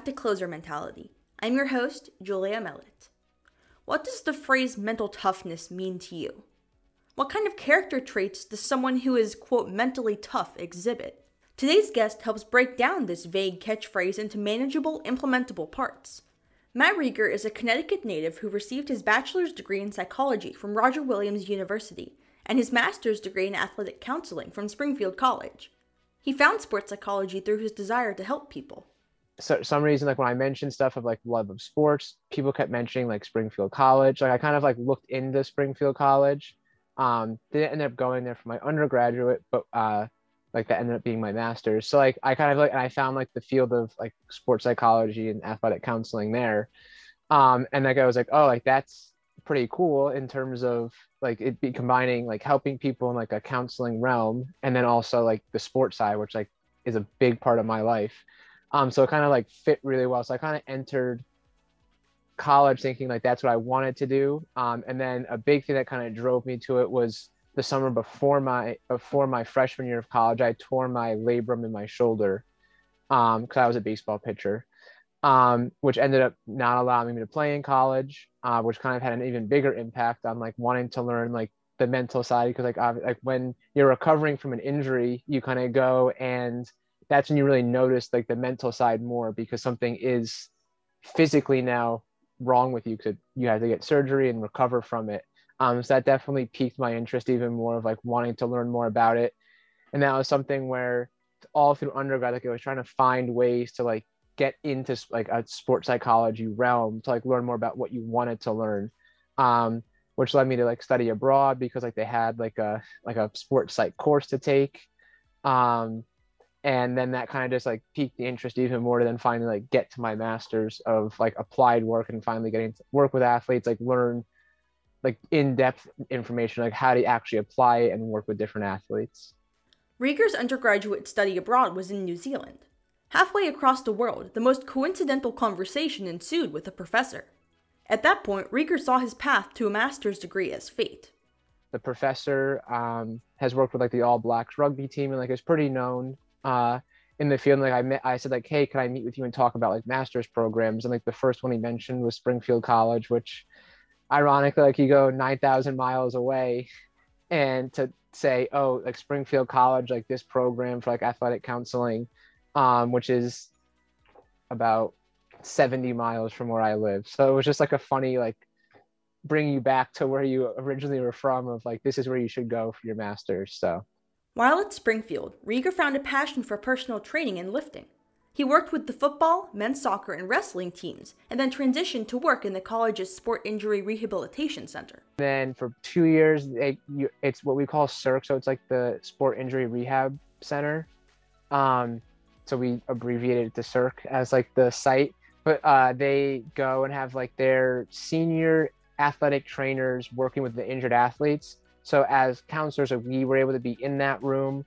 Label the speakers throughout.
Speaker 1: back to Closer Mentality. I'm your host, Julia Mellett. What does the phrase mental toughness mean to you? What kind of character traits does someone who is, quote, mentally tough exhibit? Today's guest helps break down this vague catchphrase into manageable, implementable parts. Matt Rieger is a Connecticut native who received his bachelor's degree in psychology from Roger Williams University and his master's degree in athletic counseling from Springfield College. He found sports psychology through his desire to help people.
Speaker 2: So some reason, like when I mentioned stuff of like love of sports, people kept mentioning like Springfield College. Like I kind of like looked into Springfield College. Um, didn't end up going there for my undergraduate, but uh, like that ended up being my master's. So like I kind of like and I found like the field of like sports psychology and athletic counseling there. Um, and like I was like, oh, like that's pretty cool in terms of like it be combining like helping people in like a counseling realm and then also like the sports side which like is a big part of my life um so it kind of like fit really well. So i kind of entered college thinking like that's what i wanted to do. Um and then a big thing that kind of drove me to it was the summer before my before my freshman year of college i tore my labrum in my shoulder um because i was a baseball pitcher um, which ended up not allowing me to play in college, uh, which kind of had an even bigger impact on like wanting to learn like the mental side. Because like like when you're recovering from an injury, you kind of go and that's when you really notice like the mental side more because something is physically now wrong with you because you have to get surgery and recover from it. Um, so that definitely piqued my interest even more of like wanting to learn more about it. And that was something where all through undergrad, like I was trying to find ways to like get into like a sports psychology realm to like learn more about what you wanted to learn um, which led me to like study abroad because like they had like a like a sports psych course to take um, and then that kind of just like piqued the interest even more to then finally like get to my masters of like applied work and finally getting to work with athletes like learn like in-depth information like how to actually apply it and work with different athletes
Speaker 1: Rieger's undergraduate study abroad was in New Zealand. Halfway across the world, the most coincidental conversation ensued with a professor. At that point, Rieger saw his path to a master's degree as fate.
Speaker 2: The professor um, has worked with like the All Blacks rugby team and like is pretty known uh, in the field. And, like I met, I said like, hey, can I meet with you and talk about like master's programs? And like the first one he mentioned was Springfield College, which ironically like you go nine thousand miles away, and to say oh like Springfield College like this program for like athletic counseling um, which is about 70 miles from where I live. So it was just like a funny, like, bring you back to where you originally were from of like, this is where you should go for your master's. So
Speaker 1: while at Springfield, Rieger found a passion for personal training and lifting. He worked with the football, men's soccer, and wrestling teams, and then transitioned to work in the college's Sport Injury Rehabilitation Center.
Speaker 2: Then for two years, it, it's what we call CIRC, so it's like the Sport Injury Rehab Center. Um, so we abbreviated it to CIRC as like the site. But uh, they go and have like their senior athletic trainers working with the injured athletes. So as counselors, we were able to be in that room,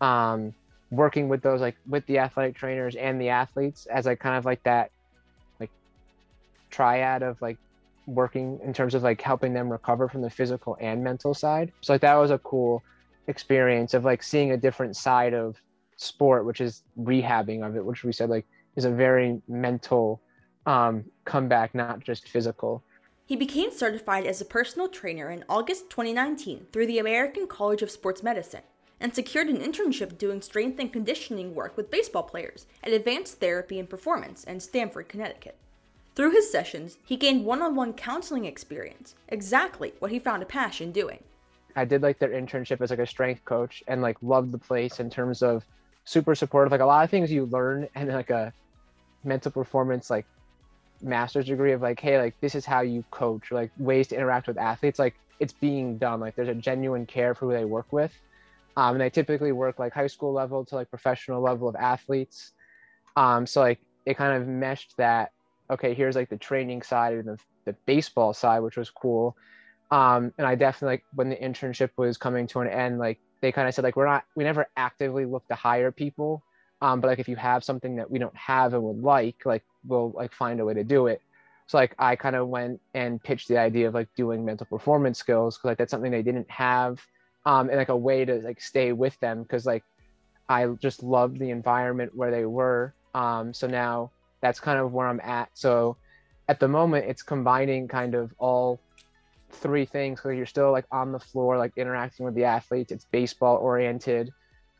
Speaker 2: um, working with those like with the athletic trainers and the athletes as like kind of like that like triad of like working in terms of like helping them recover from the physical and mental side. So like that was a cool experience of like seeing a different side of sport, which is rehabbing of it, which we said like is a very mental um, comeback, not just physical.
Speaker 1: He became certified as a personal trainer in August 2019 through the American College of Sports Medicine and secured an internship doing strength and conditioning work with baseball players at Advanced Therapy and Performance in Stamford, Connecticut. Through his sessions, he gained one on one counseling experience, exactly what he found a passion doing.
Speaker 2: I did like their internship as like a strength coach and like loved the place in terms of super supportive. Like a lot of things you learn and like a mental performance like master's degree of like, hey, like this is how you coach, like ways to interact with athletes. Like it's being done. Like there's a genuine care for who they work with. Um, and they typically work like high school level to like professional level of athletes. Um, so like it kind of meshed that. Okay, here's like the training side and the, the baseball side, which was cool. Um, and I definitely like when the internship was coming to an end, like they kind of said like we're not we never actively look to hire people um, but like if you have something that we don't have and would like like we'll like find a way to do it so like i kind of went and pitched the idea of like doing mental performance skills because like that's something they didn't have um, and like a way to like stay with them because like i just loved the environment where they were um, so now that's kind of where I'm at. So at the moment, it's combining kind of all three things because you're still like on the floor, like interacting with the athletes. It's baseball oriented.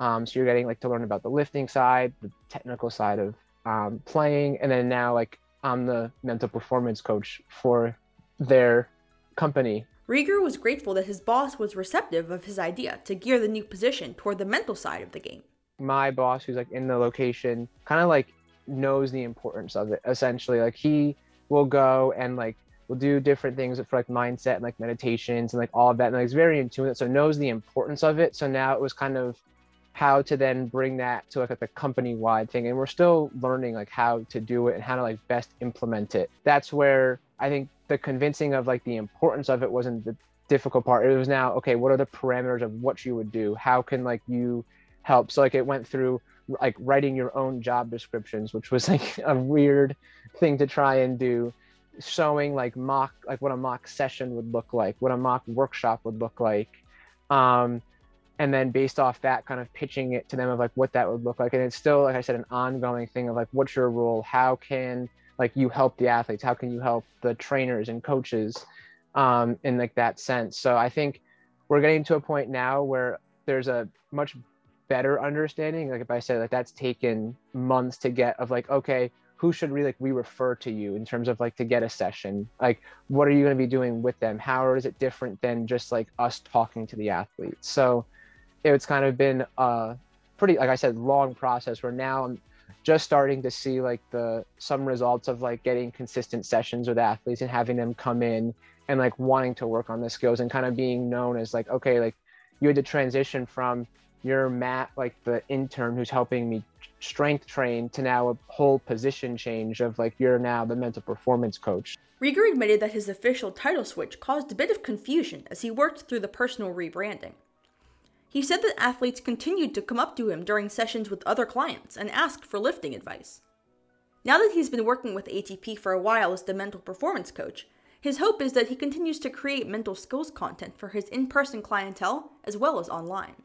Speaker 2: Um, so you're getting like to learn about the lifting side, the technical side of um, playing, and then now like I'm the mental performance coach for their company.
Speaker 1: Rieger was grateful that his boss was receptive of his idea to gear the new position toward the mental side of the game.
Speaker 2: My boss, who's like in the location, kind of like knows the importance of it. Essentially, like he will go and like will do different things for like mindset and like meditations and like all of that, and like he's very in tune with it, so knows the importance of it. So now it was kind of how to then bring that to like, a company wide thing and we're still learning like how to do it and how to like best implement it. That's where i think the convincing of like the importance of it wasn't the difficult part. It was now okay what are the parameters of what you would do? How can like you help? So like it went through like writing your own job descriptions which was like a weird thing to try and do. Showing like mock like what a mock session would look like what a mock workshop would look like. Um and then based off that kind of pitching it to them of like what that would look like. And it's still like i said an ongoing thing of like what's your role? How can like you help the athletes? How can you help the trainers and coaches um, in like that sense? So i think we're getting to a point now where there's a much better understanding. Like if i said like that's taken months to get of like okay who should we like we refer to you in terms of like to get a session? Like what are you going to be doing with them? How is it different than just like us talking to the athletes? So it's kind of been a pretty like i said long process where now i'm just starting to see like the some results of like getting consistent sessions with athletes and having them come in and like wanting to work on the skills and kind of being known as like okay like you had to transition from your mat like the intern who's helping me strength train to now a whole position change of like you're now the mental performance coach.
Speaker 1: Rieger admitted that his official title switch caused a bit of confusion as he worked through the personal rebranding. He said that athletes continued to come up to him during sessions with other clients and ask for lifting advice. Now that he's been working with ATP for a while as the mental performance coach, his hope is that he continues to create mental skills content for his in person clientele as well as online.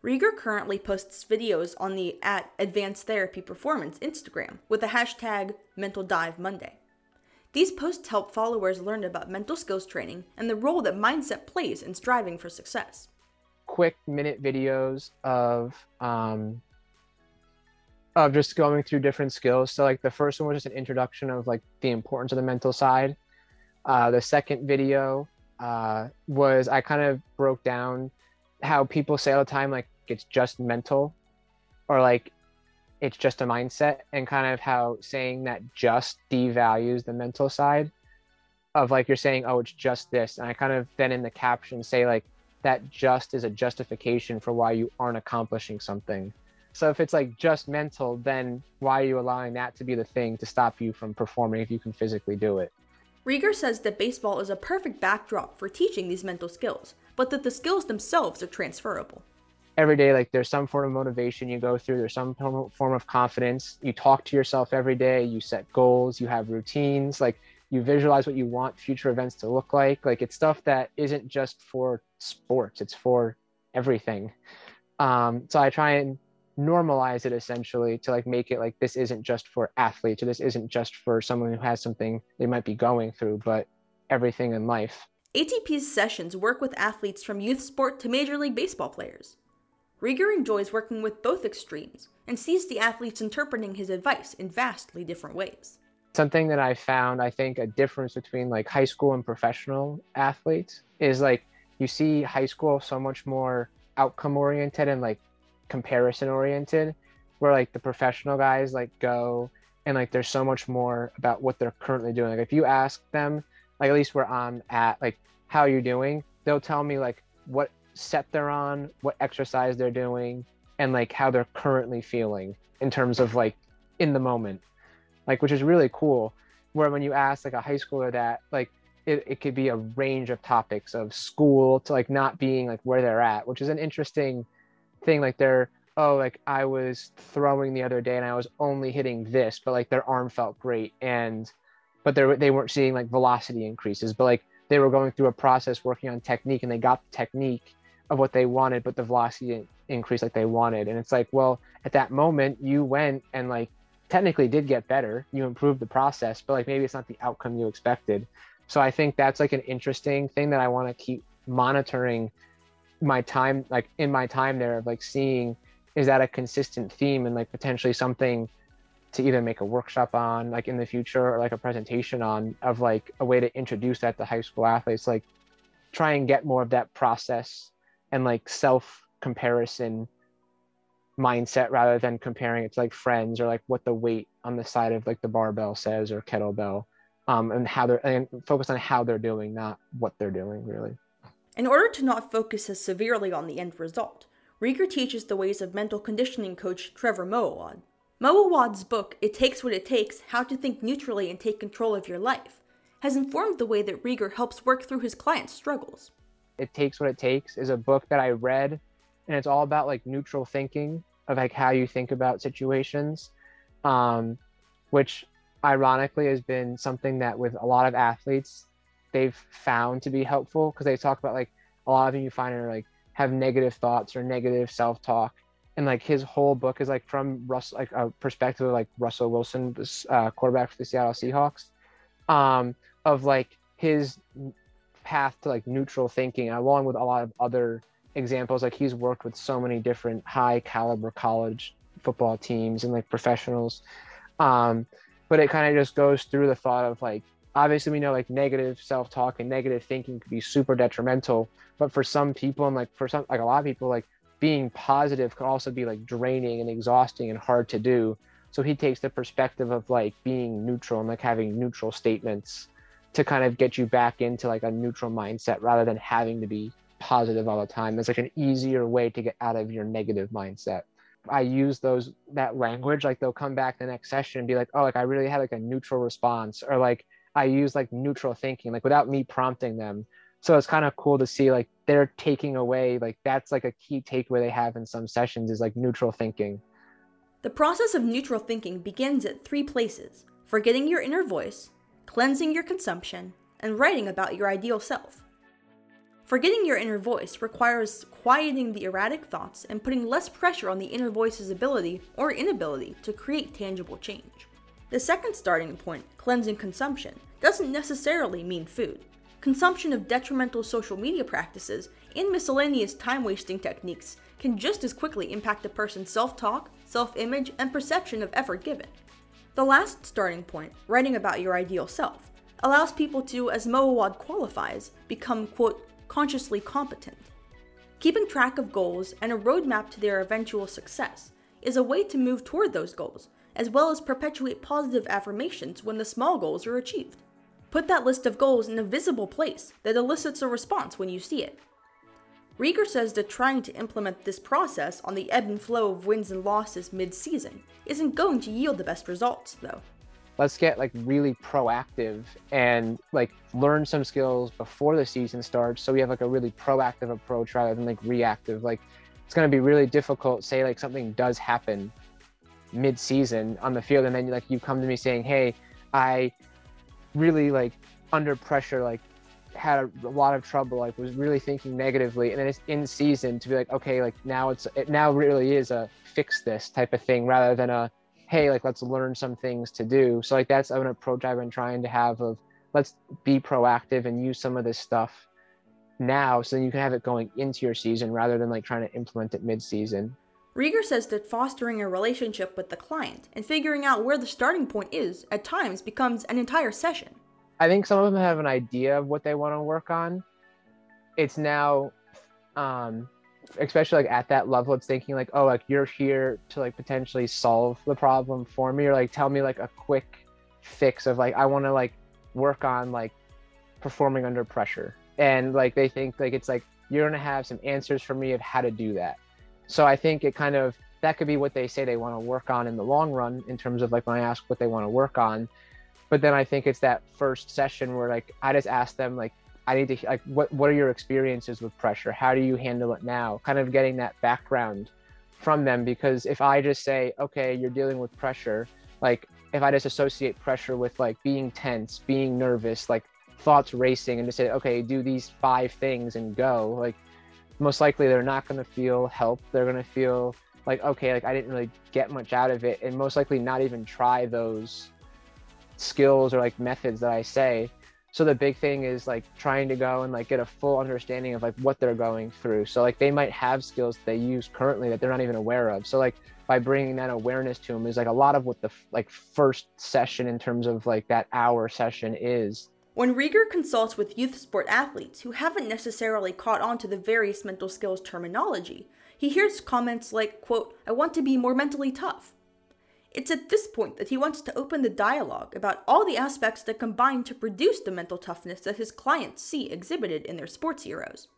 Speaker 1: Rieger currently posts videos on the at Advanced Therapy Performance Instagram with the hashtag Mental Dive Monday. These posts help followers learn about mental skills training and the role that mindset plays in striving for success
Speaker 2: quick minute videos of um, of just going through different skills. So like the first one was just an introduction of like the importance of the mental side. Uh, the second video uh, was I kind of broke down how people say all the time like it's just mental or like it's just a mindset and kind of how saying that just devalues the mental side of like you're saying oh it's just this and I kind of then in the caption say like that just is a justification for why you aren't accomplishing something. So if it's like just mental, then why are you allowing that to be the thing to stop you from performing if you can physically do it?
Speaker 1: Rieger says that baseball is a perfect backdrop for teaching these mental skills, but that the skills themselves are transferable.
Speaker 2: Every day, like there's some form of motivation you go through, there's some form of confidence. You talk to yourself every day, you set goals, you have routines. Like you visualize what you want future events to look like. Like it's stuff that isn't just for sports it's for everything. Um, so i try and normalize it essentially to like make it like this isn't just for athletes or this isn't just for someone who has something they might be going through but everything in life.
Speaker 1: Atp's sessions work with athletes from youth sport to major league baseball players. Rieger enjoys working with both extremes and sees the athletes interpreting his advice in vastly different ways
Speaker 2: something that I found, I think, a difference between like high school and professional athletes is like you see high school so much more outcome oriented and like comparison oriented, where like the professional guys like go and like there's so much more about what they're currently doing. Like if you ask them, like at least where I'm at, like how you're doing, they'll tell me like what set they're on, what exercise they're doing, and like how they're currently feeling in terms of like in the moment like which is really cool where when you ask like a high schooler that like it, it could be a range of topics of school to like not being like where they're at which is an interesting thing like they're oh like i was throwing the other day and i was only hitting this but like their arm felt great and but they they weren't seeing like velocity increases but like they were going through a process working on technique and they got the technique of what they wanted but the velocity increased like they wanted. And it's like well at that moment you went and like technically did get better. You improved the process, but like maybe it's not the outcome you expected. So I think that's like an interesting thing that I want to keep monitoring my time, like in my time there of like seeing is that a consistent theme and like potentially something to either make a workshop on like in the future or like a presentation on of like a way to introduce that to high school athletes like try and get more of that process and like self comparison mindset rather than comparing it to like friends or like what the weight on the side of like the barbell says or kettlebell um, and how they're and focus on how they're doing not what they're doing really.
Speaker 1: In order to not focus as severely on the end result rieger teaches the ways of mental conditioning coach trevor moawad. Moawad's book it takes what it takes how to think neutrally and take control of your life has informed the way that rieger helps work through his clients struggles.
Speaker 2: It takes what it takes is a book that i read and it's all about like neutral thinking of like how you think about situations um, which ironically has been something that with a lot of athletes they've found to be helpful because they talk about like a lot of them you find are like have negative thoughts or negative self-talk. And like his whole book is like from Russ like a perspective of like Russell Wilson, this uh, quarterback for the Seattle Seahawks, um, of like his path to like neutral thinking, along with a lot of other examples like he's worked with so many different high caliber college football teams and like professionals. Um, but it kind of just goes through the thought of like obviously we know like negative self-talk and negative thinking could be super detrimental but for some people and like for some like a lot of people like being positive can also be like draining and exhausting and hard to do. So he takes the perspective of like being neutral and like having neutral statements to kind of get you back into like a neutral mindset rather than having to be positive all the time. It's like an easier way to get out of your negative mindset. I use those that language, like they'll come back the next session and be like, oh, like I really had like a neutral response, or like I use like neutral thinking, like without me prompting them. So it's kind of cool to see like they're taking away like that's like a key takeaway they have in some sessions is like neutral thinking.
Speaker 1: The process of neutral thinking begins at three places forgetting your inner voice, cleansing your consumption, and writing about your ideal self. Forgetting your inner voice requires quieting the erratic thoughts and putting less pressure on the inner voice's ability or inability to create tangible change. The second starting point, cleansing consumption, doesn't necessarily mean food. Consumption of detrimental social media practices and miscellaneous time wasting techniques can just as quickly impact a person's self talk, self image, and perception of effort given. The last starting point, writing about your ideal self, allows people to, as Moawad qualifies, become, quote, consciously competent. Keeping track of goals and a roadmap to their eventual success is a way to move toward those goals, as well as perpetuate positive affirmations when the small goals are achieved. Put that list of goals in a visible place that elicits a response when you see it. Rieger says that trying to implement this process on the ebb and flow of wins and losses mid season isn't going to yield the best results, though
Speaker 2: let's get like really proactive and like learn some skills before the season starts. So we have like a really proactive approach rather than like reactive. Like it's going to be really difficult say like something does happen mid-season on the field and then like you come to me saying hey i really like under pressure like had a, lot of trouble like was really thinking negatively and then it's in season to be like okay like now it's it now really is a fix this type of thing rather than a hey like let's learn some things to do so like that's an approach i've been trying to have of let's be proactive and use some of this stuff now so then you can have it going into your season rather than like trying to implement it mid-season
Speaker 1: Rieger says that fostering a relationship with the client and figuring out where the starting point is at times becomes an entire session.
Speaker 2: I think some of them have an idea of what they want to work on. It's now um, especially like at that level it's thinking like oh like you're here to like potentially solve the problem for me or like tell me like a quick fix of like i want to like work on like performing under pressure. And like they think like it's like you're gonna have some answers for me of how to do that. So i think it kind of that could be what they say they want to work on in the long run in terms of like when i ask what they want to work on. But then i think it's that first session where like i just ask them like I need to like what what are your experiences with pressure? How do you handle it now? Kind of getting that background from them because if I just say, okay, you're dealing with pressure, like if I just associate pressure with like being tense, being nervous, like thoughts racing and just say, okay, do these five things and go, like most likely they're not going to feel help. They're going to feel like okay like i didn't really get much out of it and most likely not even try those skills or like methods that i say so the big thing is like trying to go and like get a full understanding of like what they're going through. So like they might have skills they use currently that they're not even aware of. So like by bringing that awareness to them is like a lot of what the like first session in terms of like that hour session is.
Speaker 1: When Rieger consults with youth sport athletes who haven't necessarily caught on to the various mental skills terminology, he hears comments like, quote, I want to be more mentally tough. It's at this point that he wants to open the dialogue about all the aspects that combine to produce the mental toughness that his clients see exhibited in their sports heroes.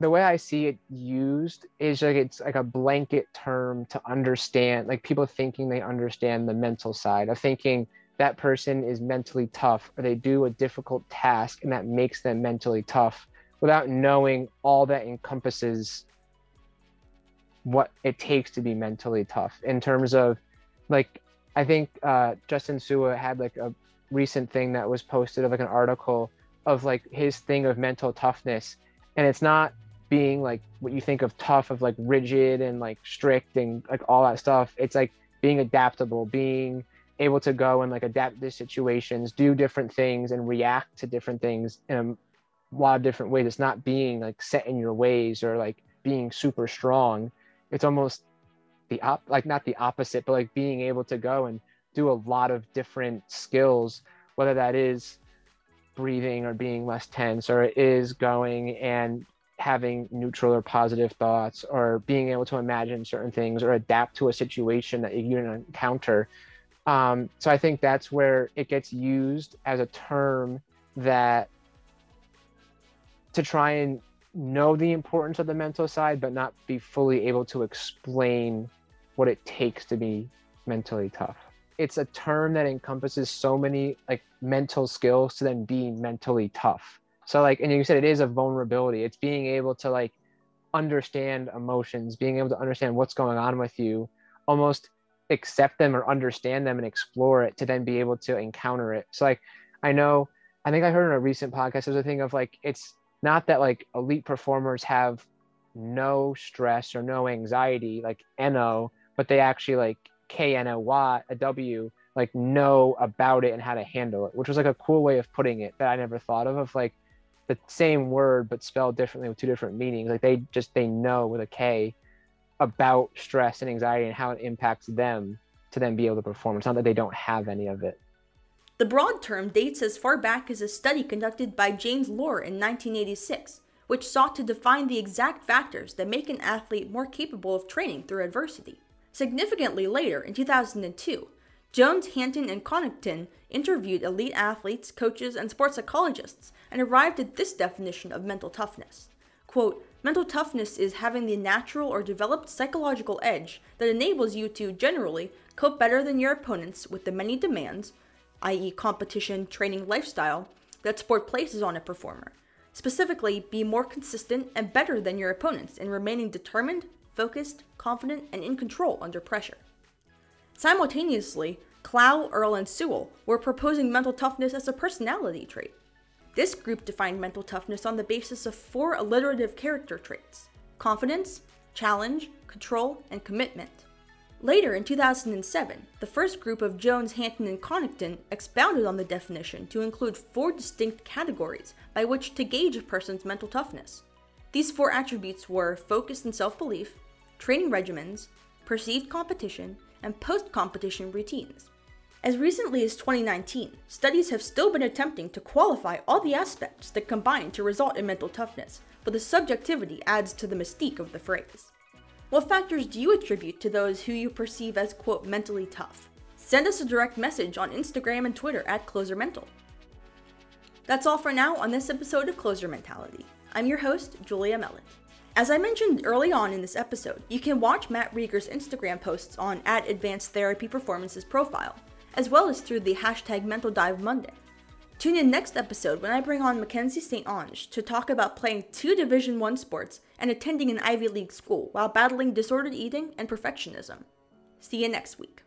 Speaker 2: The way I see it used is like it's like a blanket term to understand, like people thinking they understand the mental side of thinking that person is mentally tough or they do a difficult task and that makes them mentally tough without knowing all that encompasses what it takes to be mentally tough in terms of like i think uh, justin sua had like a recent thing that was posted of like an article of like his thing of mental toughness and it's not being like what you think of tough of like rigid and like strict and like all that stuff it's like being adaptable being able to go and like adapt to situations, do different things, and react to different things in a lot of different ways. It's not being like set in your ways or like being super strong. It's almost the op like not the opposite, but like being able to go and do a lot of different skills, whether that is breathing or being less tense, or it is going and having neutral or positive thoughts, or being able to imagine certain things or adapt to a situation that you encounter. Um, so I think that's where it gets used as a term that to try and know the importance of the mental side, but not be fully able to explain what it takes to be mentally tough. It's a term that encompasses so many like mental skills to then be mentally tough. So like, and you said it is a vulnerability. It's being able to like understand emotions, being able to understand what's going on with you, almost accept them or understand them and explore it to then be able to encounter it. So like I know I think I heard in a recent podcast there's a thing of like it's not that like elite performers have no stress or no anxiety like NO, but they actually like K N O Y a W like know about it and how to handle it, which was like a cool way of putting it that I never thought of of like the same word but spelled differently with two different meanings. Like they just they know with a K about stress and anxiety and how it impacts them to then be able to perform. It's not that they don't have any of it.
Speaker 1: The broad term dates as far back as a study conducted by James Loehr in 1986, which sought to define the exact factors that make an athlete more capable of training through adversity. Significantly later, in 2002, Jones, Hanton, and Connaughton interviewed elite athletes, coaches, and sports psychologists and arrived at this definition of mental toughness. Quote, Mental toughness is having the natural or developed psychological edge that enables you to, generally, cope better than your opponents with the many demands, i.e., competition, training, lifestyle, that sport places on a performer. Specifically, be more consistent and better than your opponents in remaining determined, focused, confident, and in control under pressure. Simultaneously, Clough, Earle, and Sewell were proposing mental toughness as a personality trait. This group defined mental toughness on the basis of four alliterative character traits confidence, challenge, control, and commitment. Later in 2007, the first group of Jones, Hanton, and Connaughton expounded on the definition to include four distinct categories by which to gauge a person's mental toughness. These four attributes were focus and self belief, training regimens, perceived competition, and post competition routines. As recently as 2019, studies have still been attempting to qualify all the aspects that combine to result in mental toughness, but the subjectivity adds to the mystique of the phrase. What factors do you attribute to those who you perceive as, quote, mentally tough? Send us a direct message on Instagram and Twitter at CloserMental. That's all for now on this episode of Closer Mentality. I'm your host, Julia Mellett. As I mentioned early on in this episode, you can watch Matt Rieger's Instagram posts on at Advanced Therapy Performance's profile, as well as through the hashtag Mental Dive Monday. Tune in next episode when I bring on Mackenzie St. Ange to talk about playing two Division 1 sports and attending an Ivy League school while battling disordered eating and perfectionism. See you next week.